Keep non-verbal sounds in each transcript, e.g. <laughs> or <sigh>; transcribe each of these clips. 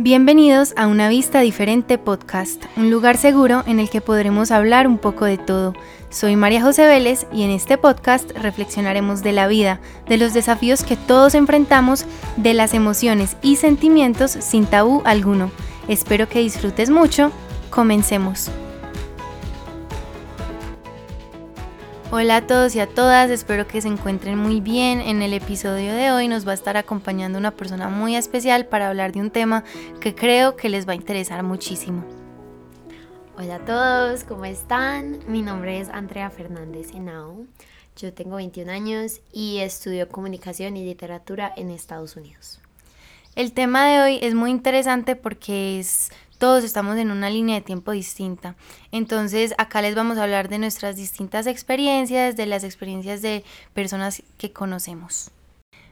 Bienvenidos a Una Vista Diferente Podcast, un lugar seguro en el que podremos hablar un poco de todo. Soy María José Vélez y en este podcast reflexionaremos de la vida, de los desafíos que todos enfrentamos, de las emociones y sentimientos sin tabú alguno. Espero que disfrutes mucho. Comencemos. Hola a todos y a todas, espero que se encuentren muy bien. En el episodio de hoy nos va a estar acompañando una persona muy especial para hablar de un tema que creo que les va a interesar muchísimo. Hola a todos, ¿cómo están? Mi nombre es Andrea Fernández Henao. Yo tengo 21 años y estudio comunicación y literatura en Estados Unidos. El tema de hoy es muy interesante porque es todos estamos en una línea de tiempo distinta. Entonces, acá les vamos a hablar de nuestras distintas experiencias, de las experiencias de personas que conocemos.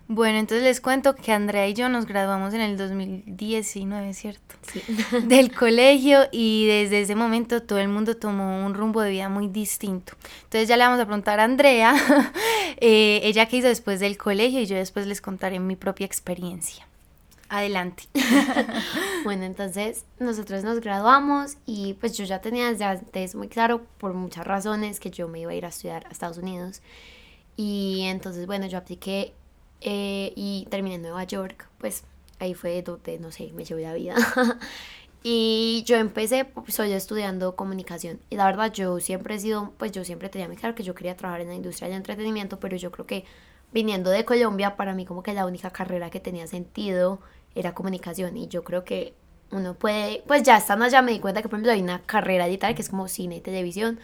Bueno, entonces les cuento que Andrea y yo nos graduamos en el 2019, ¿cierto? Sí. <laughs> Del colegio y desde ese momento todo el mundo tomó un rumbo de vida muy distinto. Entonces ya le vamos a preguntar a Andrea, <laughs> eh, ella qué hizo después del colegio y yo después les contaré mi propia experiencia. Adelante. <laughs> bueno, entonces nosotros nos graduamos y pues yo ya tenía desde antes muy claro por muchas razones que yo me iba a ir a estudiar a Estados Unidos. Y entonces, bueno, yo apliqué eh, y terminé en Nueva York, pues ahí fue donde, no sé, me llevó la vida. <laughs> y yo empecé, soy estudiando comunicación. Y la verdad, yo siempre he sido, pues yo siempre tenía muy claro que yo quería trabajar en la industria del entretenimiento, pero yo creo que viniendo de Colombia, para mí como que la única carrera que tenía sentido era comunicación y yo creo que uno puede, pues ya estando allá me di cuenta que por ejemplo hay una carrera editorial que es como cine y televisión,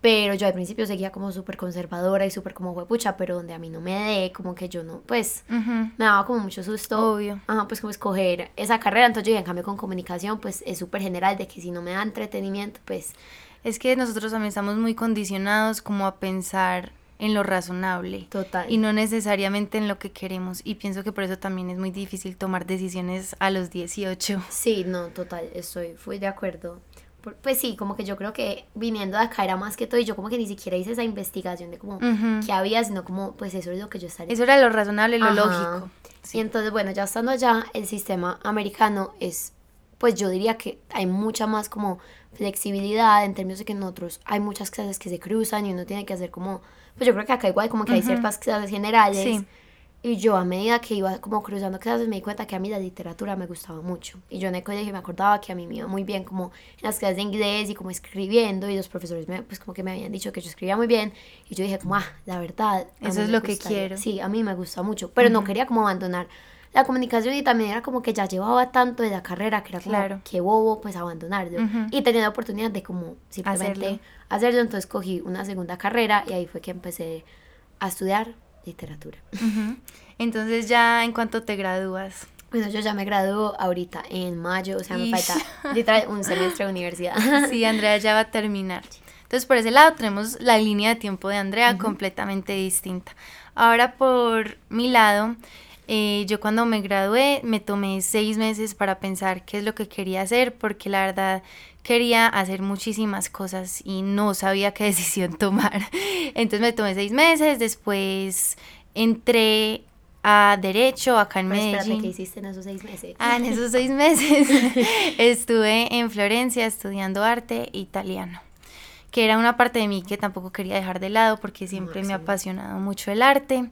pero yo al principio seguía como súper conservadora y súper como huepucha, pero donde a mí no me dé, como que yo no, pues me daba como mucho susto. Obvio. Ajá, pues como escoger esa carrera, entonces yo dije, en cambio con comunicación, pues es súper general de que si no me da entretenimiento, pues... Es que nosotros también estamos muy condicionados como a pensar en lo razonable. Total. Y no necesariamente en lo que queremos. Y pienso que por eso también es muy difícil tomar decisiones a los 18. Sí, no, total, estoy, fui de acuerdo. Pues sí, como que yo creo que viniendo de acá era más que todo y yo como que ni siquiera hice esa investigación de como qué había, sino como pues eso es lo que yo estaría. Eso era lo razonable, lo lógico. Y entonces, bueno, ya estando allá, el sistema americano es, pues yo diría que hay mucha más como flexibilidad en términos de que en otros hay muchas clases que se cruzan y uno tiene que hacer como pues yo creo que acá igual como que hay ciertas clases generales. Y yo a medida que iba como cruzando clases me di cuenta que a mí la literatura me gustaba mucho. Y yo en el colegio me acordaba que a mí me iba muy bien como en las clases de inglés y como escribiendo y los profesores me, pues como que me habían dicho que yo escribía muy bien. Y yo dije como, ah, la verdad. Eso es lo que quiero. Sí, a mí me gusta mucho. Pero no quería como abandonar la comunicación y también era como que ya llevaba tanto de la carrera que era como, claro. qué bobo pues abandonarlo. Y tenía la oportunidad de como simplemente hacerlo. Entonces cogí una segunda carrera y ahí fue que empecé a estudiar literatura. Entonces ya en cuanto te gradúas. Bueno, yo ya me graduó ahorita en mayo, o sea, me falta literal un semestre de universidad. <laughs> Sí, Andrea ya va a terminar. Entonces, por ese lado tenemos la línea de tiempo de Andrea completamente distinta. Ahora, por mi lado, eh, yo cuando me gradué me tomé seis meses para pensar qué es lo que quería hacer, porque la verdad quería hacer muchísimas cosas y no sabía qué <laughs> decisión tomar. Entonces me tomé seis meses, después entré a Derecho acá en Medellín. ¿qué hiciste en esos seis meses? Ah, en esos seis <laughs> meses <laughs> estuve en Florencia estudiando arte italiano, que era una parte de mí que tampoco quería dejar de lado porque siempre me ha apasionado mucho el arte.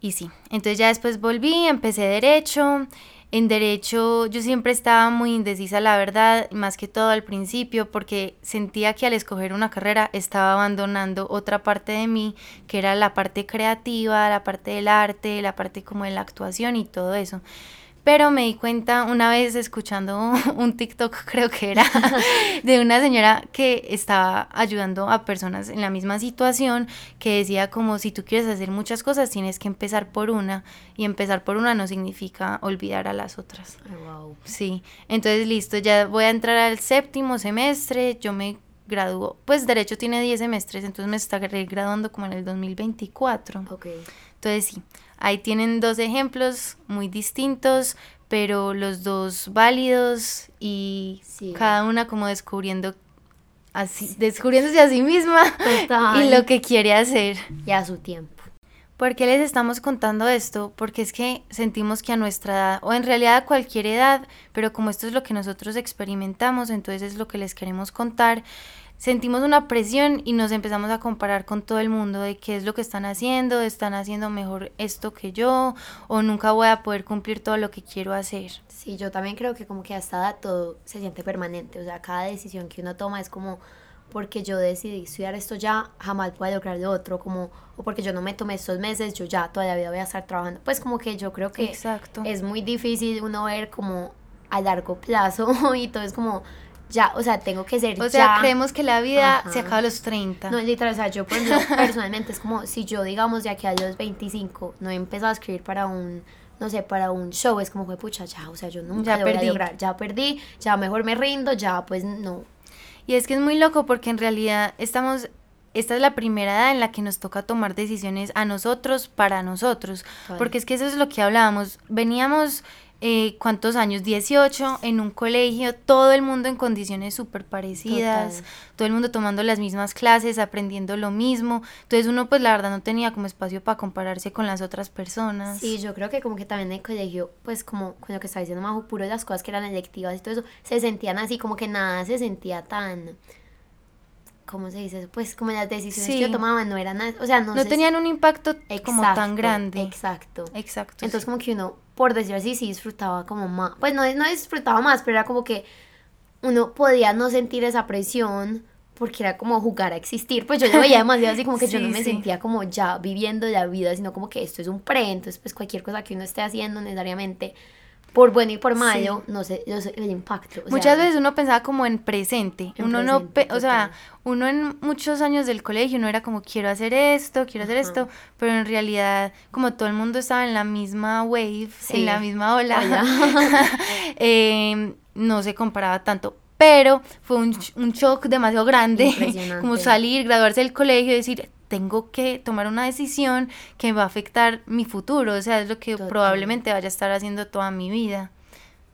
Y sí, entonces ya después volví, empecé Derecho. En derecho yo siempre estaba muy indecisa, la verdad, más que todo al principio, porque sentía que al escoger una carrera estaba abandonando otra parte de mí, que era la parte creativa, la parte del arte, la parte como de la actuación y todo eso. Pero me di cuenta una vez escuchando <laughs> un TikTok, <laughs> creo que era, de una señora que estaba ayudando a personas en la misma situación, que decía como si tú quieres hacer muchas cosas, tienes que empezar por una, y empezar por una no significa olvidar a las otras. wow. Sí, entonces listo, ya voy a entrar al séptimo semestre, yo me graduó, pues Derecho tiene 10 semestres, entonces me estaré graduando como en el 2024. Ok. Entonces sí, ahí tienen dos ejemplos muy distintos, pero los dos válidos y cada una como descubriendo así, descubriéndose a sí misma y lo que quiere hacer. Y a su tiempo. ¿Por qué les estamos contando esto? Porque es que sentimos que a nuestra edad, o en realidad a cualquier edad, pero como esto es lo que nosotros experimentamos, entonces es lo que les queremos contar, sentimos una presión y nos empezamos a comparar con todo el mundo de qué es lo que están haciendo, están haciendo mejor esto que yo, o nunca voy a poder cumplir todo lo que quiero hacer. Sí, yo también creo que como que hasta edad todo se siente permanente, o sea, cada decisión que uno toma es como porque yo decidí estudiar esto ya, jamás voy a lograr lo otro, como, o porque yo no me tomé estos meses, yo ya todavía voy a estar trabajando. Pues como que yo creo que Exacto. es muy difícil uno ver como a largo plazo <laughs> y todo es como, ya, o sea, tengo que ser O sea, ya. creemos que la vida Ajá. se acaba a los 30. No, literal, o sea, yo por ejemplo, personalmente es como si yo, digamos, de aquí a los 25 no he empezado a escribir para un, no sé, para un show, es como fue pucha, ya, o sea, yo nunca Ya lo voy perdí. a lograr, ya perdí, ya mejor me rindo, ya pues no. Y es que es muy loco porque en realidad estamos, esta es la primera edad en la que nos toca tomar decisiones a nosotros, para nosotros. Total. Porque es que eso es lo que hablábamos. Veníamos, eh, ¿cuántos años? 18 en un colegio, todo el mundo en condiciones súper parecidas, Total. todo el mundo tomando las mismas clases, aprendiendo lo mismo. Entonces uno pues la verdad no tenía como espacio para compararse con las otras personas. Sí, yo creo que como que también en el colegio, pues como con lo que estaba diciendo Majo, puro de las cosas que eran electivas y todo eso, se sentían así, como que nada se sentía tan, ¿cómo se dice eso? Pues como las decisiones Sí. que tomaban no eran, nada- o sea, no, no se- tenían un impacto como tan grande. Exacto. Exacto. Entonces sí. como que uno, por decirlo así, sí disfrutaba como más, pues no, no disfrutaba más, pero era como que uno podía no sentir esa presión porque era como jugar a existir, pues yo lo veía demasiado así como que <laughs> yo no me sí. sentía como ya viviendo la vida, sino como que esto es un pre, entonces pues cualquier cosa que uno esté haciendo necesariamente, por bueno y por malo, no sé, yo sé el impacto. o Muchas sea, veces uno pensaba como en presente, En uno no, presente, o sea, uno en muchos años del colegio uno era como quiero hacer esto, quiero hacer Ajá. esto, pero en realidad como todo el mundo estaba en la misma wave, Sí. en la misma ola, Ola. <laughs> eh, no se comparaba tanto. Pero fue un, shock demasiado grande, <laughs> como salir, graduarse del colegio y decir, tengo que tomar una decisión que va a afectar mi futuro, o sea, es lo que probablemente vaya a estar haciendo toda mi vida.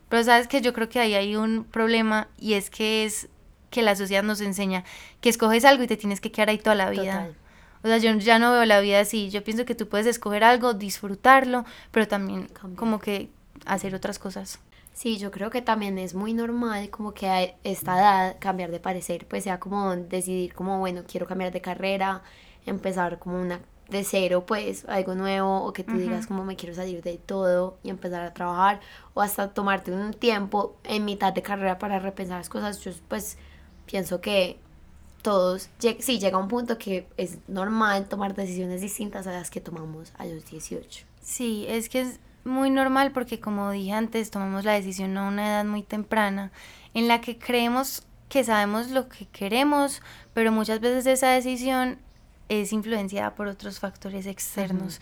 Pero sabes que yo creo que ahí hay un problema y es que es que la sociedad nos enseña que escoges algo y te tienes que quedar ahí toda la vida. Total. O sea, yo ya no veo la vida así. Yo pienso que tú puedes escoger algo, disfrutarlo, pero también como que hacer otras cosas. Sí, yo creo que también es muy normal como que a esta edad cambiar de parecer, pues sea como decidir como, bueno, quiero cambiar de carrera, empezar como una de cero, pues algo nuevo, o que tú digas como me quiero salir de todo y empezar a trabajar, o hasta tomarte un tiempo en mitad de carrera para repensar las cosas. Yo pues pienso que todos, lleg- sí, llega un punto que es normal tomar decisiones distintas a las que tomamos a los 18. Sí, es que es muy normal porque como dije antes, tomamos la decisión a una edad muy temprana en la que creemos que sabemos lo que queremos, pero muchas veces esa decisión es influenciada por otros factores externos.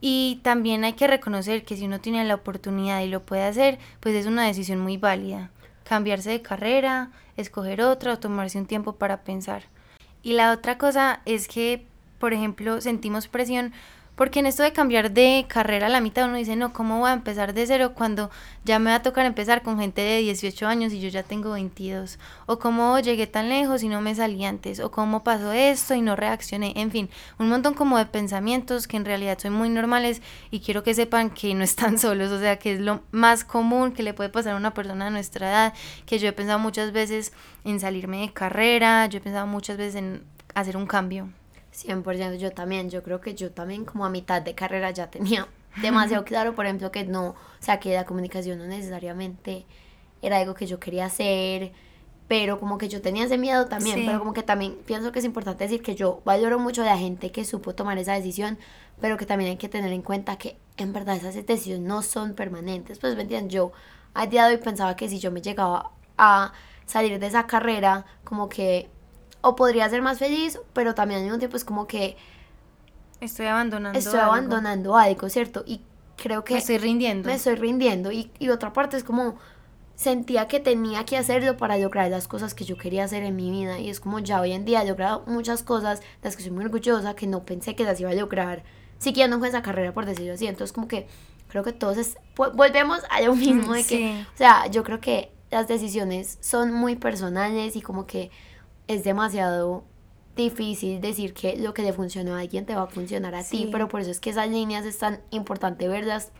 Y también hay que reconocer que si uno tiene la oportunidad y lo puede hacer, pues es una decisión muy válida. Cambiarse de carrera, escoger otra o tomarse un tiempo para pensar. Y la otra cosa es que, por ejemplo, sentimos presión porque en esto de cambiar de carrera a la mitad uno dice, no, ¿cómo voy a empezar de cero cuando ya me va a tocar empezar con gente de 18 años y yo ya tengo 22? O cómo llegué tan lejos y no me salí antes, o cómo pasó esto y no reaccioné, en fin, un montón como de pensamientos que en realidad son muy normales y quiero que sepan que no están <laughs> solos, o sea, que es lo más común que le puede pasar a una persona de nuestra edad, que yo he pensado muchas veces en salirme de carrera, yo he pensado muchas veces en hacer un cambio. 100% yo también, yo creo que yo también como a mitad de carrera ya tenía <laughs> demasiado claro, por ejemplo, que no, o sea, que la comunicación no necesariamente era algo que yo quería hacer, pero como que yo tenía ese miedo también, Sí. pero como que también pienso que es importante decir que yo valoro mucho a la gente que supo tomar esa decisión, pero que también hay que tener en cuenta que en verdad esas decisiones no son permanentes, pues me entiendes, yo a día de hoy pensaba que si yo me llegaba a salir de esa carrera, como que o podría ser más feliz, pero también al mismo tiempo es como que Estoy abandonando. estoy algo. abandonando algo, ¿cierto? Y creo que Me estoy rindiendo. me estoy rindiendo. Y, y otra parte es como sentía que tenía que hacerlo para lograr las cosas que yo quería hacer en mi vida. Y es como ya hoy en día he logrado muchas cosas de las que soy muy orgullosa, que no pensé que las iba a lograr siguiendo con esa carrera, por decirlo así. Entonces como que creo que todos es, volvemos a lo mismo de que, Sí. o sea, yo creo que las decisiones son muy personales y como que es demasiado difícil decir que lo que le funcionó a alguien te va a funcionar a ti, pero por eso es que esas líneas es tan importante verlas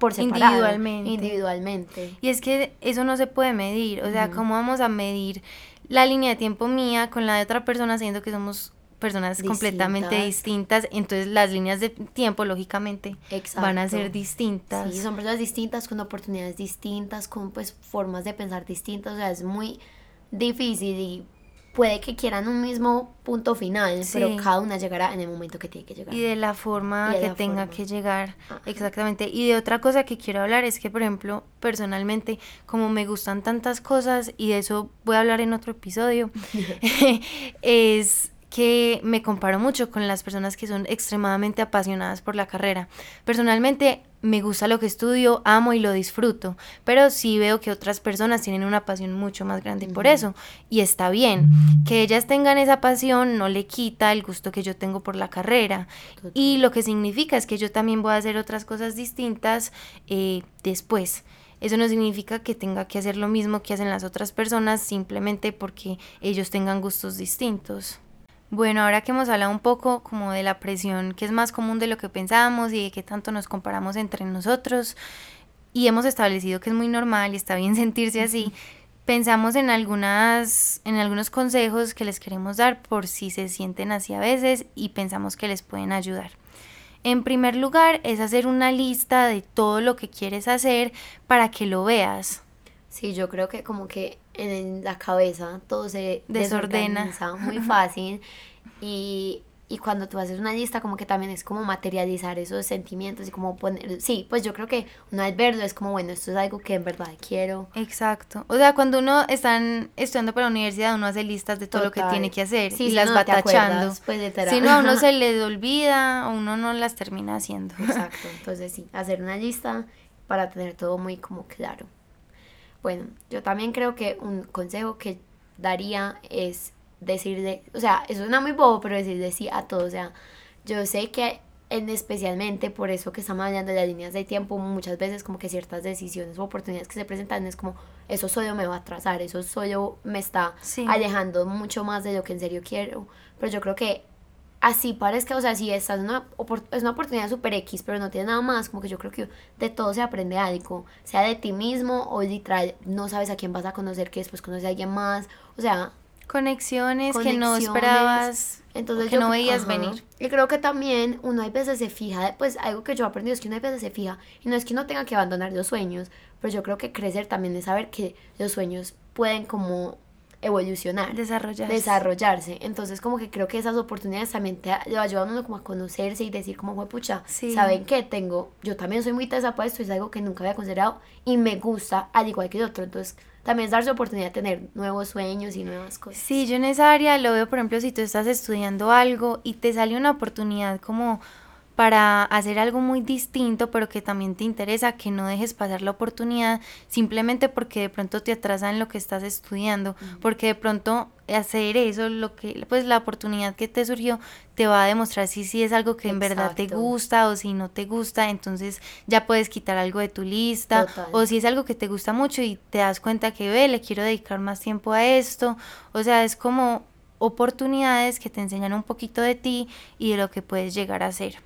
por separado. Individualmente. Individualmente. Y es que eso no se puede medir, o sea, ¿cómo vamos a medir la línea de tiempo mía con la de otra persona siendo que somos personas completamente distintas, entonces las líneas de tiempo lógicamente van a ser distintas. Sí, son personas distintas, con oportunidades distintas, con pues formas de pensar distintas, o sea, es muy difícil y puede que quieran un mismo punto final, pero cada una llegará en el momento que tiene que llegar. Y de la forma que tenga que llegar, exactamente. Y de otra cosa que quiero hablar es que, por ejemplo, personalmente, como me gustan tantas cosas, y de eso voy a hablar en otro episodio, <laughs> <laughs> es que me comparo mucho con las personas que son extremadamente apasionadas por la carrera. Personalmente me gusta lo que estudio, amo y lo disfruto, pero sí veo que otras personas tienen una pasión mucho más grande por eso y está bien. Que ellas tengan esa pasión no le quita el gusto que yo tengo por la carrera y lo que significa es que yo también voy a hacer otras cosas distintas eh, después. Eso no significa que tenga que hacer lo mismo que hacen las otras personas simplemente porque ellos tengan gustos distintos. Bueno, ahora que hemos hablado un poco como de la presión que es más común de lo que pensamos y de qué tanto nos comparamos entre nosotros y hemos establecido que es muy normal y está bien <laughs> sentirse así, pensamos en algunas en algunos consejos que les queremos dar por si se sienten así a veces y pensamos que les pueden ayudar. En primer lugar, es hacer una lista de todo lo que quieres hacer para que lo veas. Sí, yo creo que como que en la cabeza todo se desordena muy fácil <laughs> y, y cuando tú haces una lista como que también es como materializar esos sentimientos y como poner, sí, pues yo creo que una vez verlo es como, bueno, esto es algo que en verdad quiero. Exacto. O sea, cuando uno está estudiando para la universidad, uno hace listas de todo lo que tiene que hacer y las va tachando. Pues, si no, a uno <laughs> se le olvida o uno no las termina haciendo. Exacto. Entonces sí, hacer una lista para tener todo muy como claro. Bueno, yo también creo que un consejo que daría es decir de, o sea, eso suena muy bobo, pero decir de sí a todo, o sea, yo sé que en especialmente por eso que estamos hablando de las líneas de tiempo, muchas veces como que ciertas decisiones o oportunidades que se presentan es como, eso solo me va a atrasar, eso solo me está alejando mucho más de lo que en serio quiero, pero yo creo que así parezca, o sea, si esta es una, es una oportunidad super X, pero no tiene nada más, como que yo creo que de todo se aprende algo, sea de ti mismo o literal, no sabes a quién vas a conocer, que después conoce a alguien más, o sea... Conexiones, que no esperabas, entonces que no veías venir. Y creo que también uno hay veces se fija, pues algo que yo he aprendido es que uno hay veces se fija, y no es que uno tenga que abandonar los sueños, pero yo creo que crecer también es saber que los sueños pueden como evolucionar. Desarrollarse. Desarrollarse. Entonces, como que creo que esas oportunidades también te lo ayudan a uno como a conocerse y decir como, fue pucha, ¿saben qué? Tengo, yo también soy muy tesa para esto, es algo que nunca había considerado y me gusta al igual que el otro. Entonces, también es darse oportunidad de tener nuevos sueños y nuevas cosas. Sí, yo en esa área lo veo, por ejemplo, si tú estás estudiando algo y te sale una oportunidad como para hacer algo muy distinto, pero que también te interesa, que no dejes pasar la oportunidad simplemente porque de pronto te atrasa en lo que estás estudiando, porque de pronto hacer eso, lo que, pues la oportunidad que te surgió, te va a demostrar si, si es algo que en verdad te gusta o si no te gusta, entonces ya puedes quitar algo de tu lista, o si es algo que te gusta mucho y te das cuenta que, ve, le quiero dedicar más tiempo a esto, o sea, es como oportunidades que te enseñan un poquito de ti y de lo que puedes llegar a ser.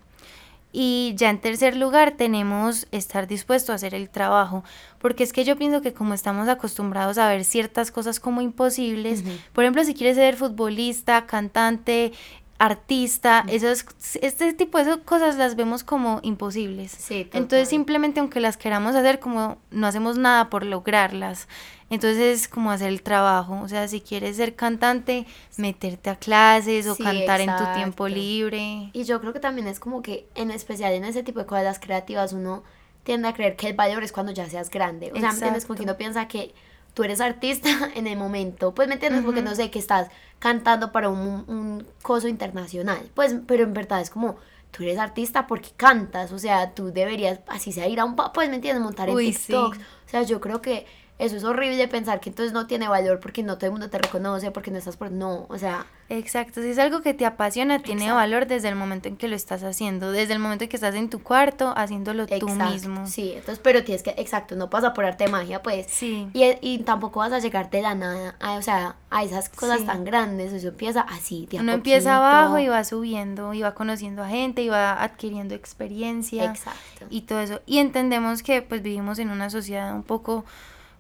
Y ya en tercer lugar tenemos estar dispuesto a hacer el trabajo, porque es que yo pienso que como estamos acostumbrados a ver ciertas cosas como imposibles, por ejemplo, si quieres ser futbolista, cantante, artista, esos, este tipo de cosas las vemos como imposibles. Sí, Entonces simplemente aunque las queramos hacer, como no hacemos nada por lograrlas. Entonces es como hacer el trabajo, o sea, si quieres ser cantante, meterte a clases o cantar en tu tiempo libre. Y yo creo que también es como que en especial en ese tipo de cosas creativas uno tiende a creer que el valor es cuando ya seas grande. O sea, ¿me entiendes? Como que uno piensa que tú eres artista <laughs> en el momento, pues me entiendes, porque no sé, que estás cantando para un, un coso internacional, pues, pero en verdad es como, tú eres artista porque cantas, o sea, tú deberías, así sea, ir a un, pues me entiendes, montar en TikTok, o sea, yo creo que eso es horrible pensar que entonces no tiene valor porque no todo el mundo te reconoce, porque no estás por... No, o sea... Exacto, si es algo que te apasiona, tiene valor desde el momento en que lo estás haciendo, desde el momento en que estás en tu cuarto haciéndolo tú mismo. Sí, entonces, pero tienes que, exacto, no pasa por arte de magia, pues. Sí. Y, y tampoco vas a llegar de la nada, a, o sea, a esas cosas tan grandes, eso empieza así, de Uno empieza abajo y va subiendo, y va conociendo a gente, y va adquiriendo experiencia. Exacto. Y todo eso. Y entendemos que pues vivimos en una sociedad un poco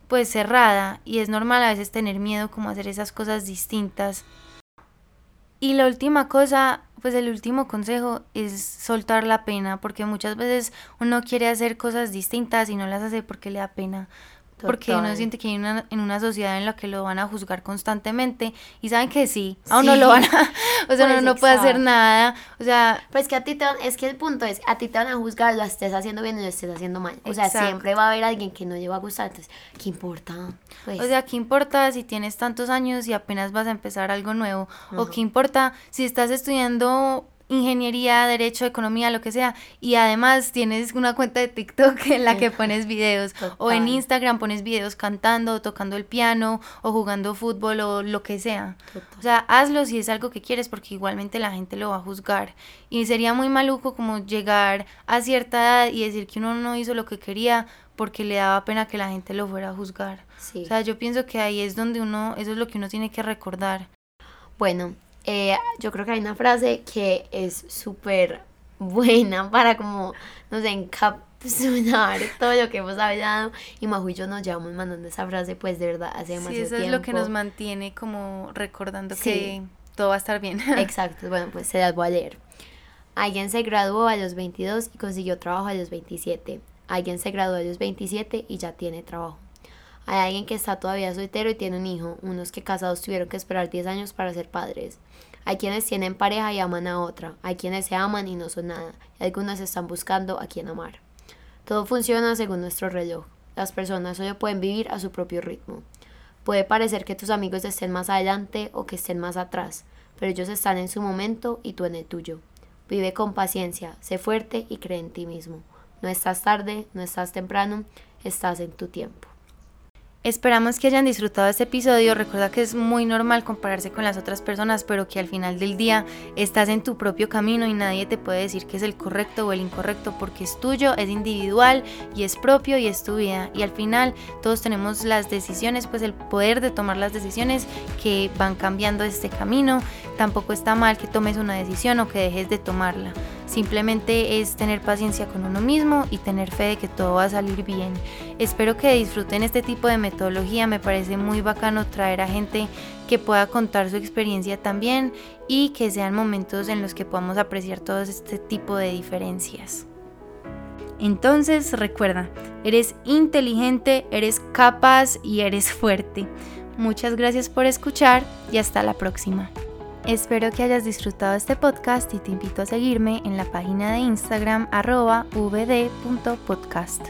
pues cerrada y es normal a veces tener miedo como hacer esas cosas distintas. Y la última cosa, pues el último consejo es soltar la pena, porque muchas veces uno quiere hacer cosas distintas y no las hace porque le da pena. Porque uno siente que hay una, en una sociedad en la que lo van a juzgar constantemente y saben que sí, a uno lo van a, o sea, uno pues no puede hacer nada, o sea... Pues que a ti te es que el punto es, a ti te van a juzgar, lo estés haciendo bien o lo estés haciendo mal, o sea, siempre va a haber alguien que no lleva a gustar, entonces, ¿qué importa? Pues. O sea, ¿qué importa si tienes tantos años y apenas vas a empezar algo nuevo? O ¿qué importa si estás estudiando ingeniería, derecho, economía, lo que sea, y además tienes una cuenta de TikTok <laughs> en la que pones videos, o en Instagram pones videos cantando, tocando el piano, o jugando fútbol, o lo que sea. O sea, hazlo si es algo que quieres, porque igualmente la gente lo va a juzgar. Y sería muy maluco como llegar a cierta edad y decir que uno no hizo lo que quería porque le daba pena que la gente lo fuera a juzgar. O sea, yo pienso que ahí es donde uno, eso es lo que uno tiene que recordar. Bueno, eh, yo creo que hay una frase que es súper buena <laughs> para como, no sé, encapsular <laughs> todo lo que hemos hablado y Maju y yo nos llevamos mandando esa frase pues de verdad hace demasiado sí, eso es lo que nos mantiene como recordando que todo va a estar bien. <laughs> Exacto, bueno pues se las voy a leer. Alguien se graduó a los 22 y consiguió trabajo a los 27. Alguien se graduó a los 27 y ya tiene trabajo. Hay alguien que está todavía soltero y tiene un hijo, unos que casados tuvieron que esperar 10 años para ser padres. Hay quienes tienen pareja y aman a otra, hay quienes se aman y no son nada, y algunos están buscando a quien amar. Todo funciona según nuestro reloj. Las personas solo pueden vivir a su propio ritmo. Puede parecer que tus amigos estén más adelante o que estén más atrás, pero ellos están en su momento y tú en el tuyo. Vive con paciencia, sé fuerte y cree en ti mismo. No estás tarde, no estás temprano, estás en tu tiempo. Esperamos que hayan disfrutado este episodio. Recuerda que es muy normal compararse con las otras personas, pero que al final del día estás en tu propio camino y nadie te puede decir que es el correcto o el incorrecto porque es tuyo, es individual y es propio y es tu vida. Y al final todos tenemos las decisiones, pues el poder de tomar las decisiones que van cambiando este camino. Tampoco está mal que tomes una decisión o que dejes de tomarla. Simplemente es tener paciencia con uno mismo y tener fe de que todo va a salir bien. Espero que disfruten este tipo de metodología, me parece muy bacano traer a gente que pueda contar su experiencia también y que sean momentos en los que podamos apreciar todo este tipo de diferencias. Entonces recuerda, eres inteligente, eres capaz y eres fuerte. Muchas gracias por escuchar y hasta la próxima. Espero que hayas disfrutado este podcast y te invito a seguirme en la página de Instagram arroba vd.podcast.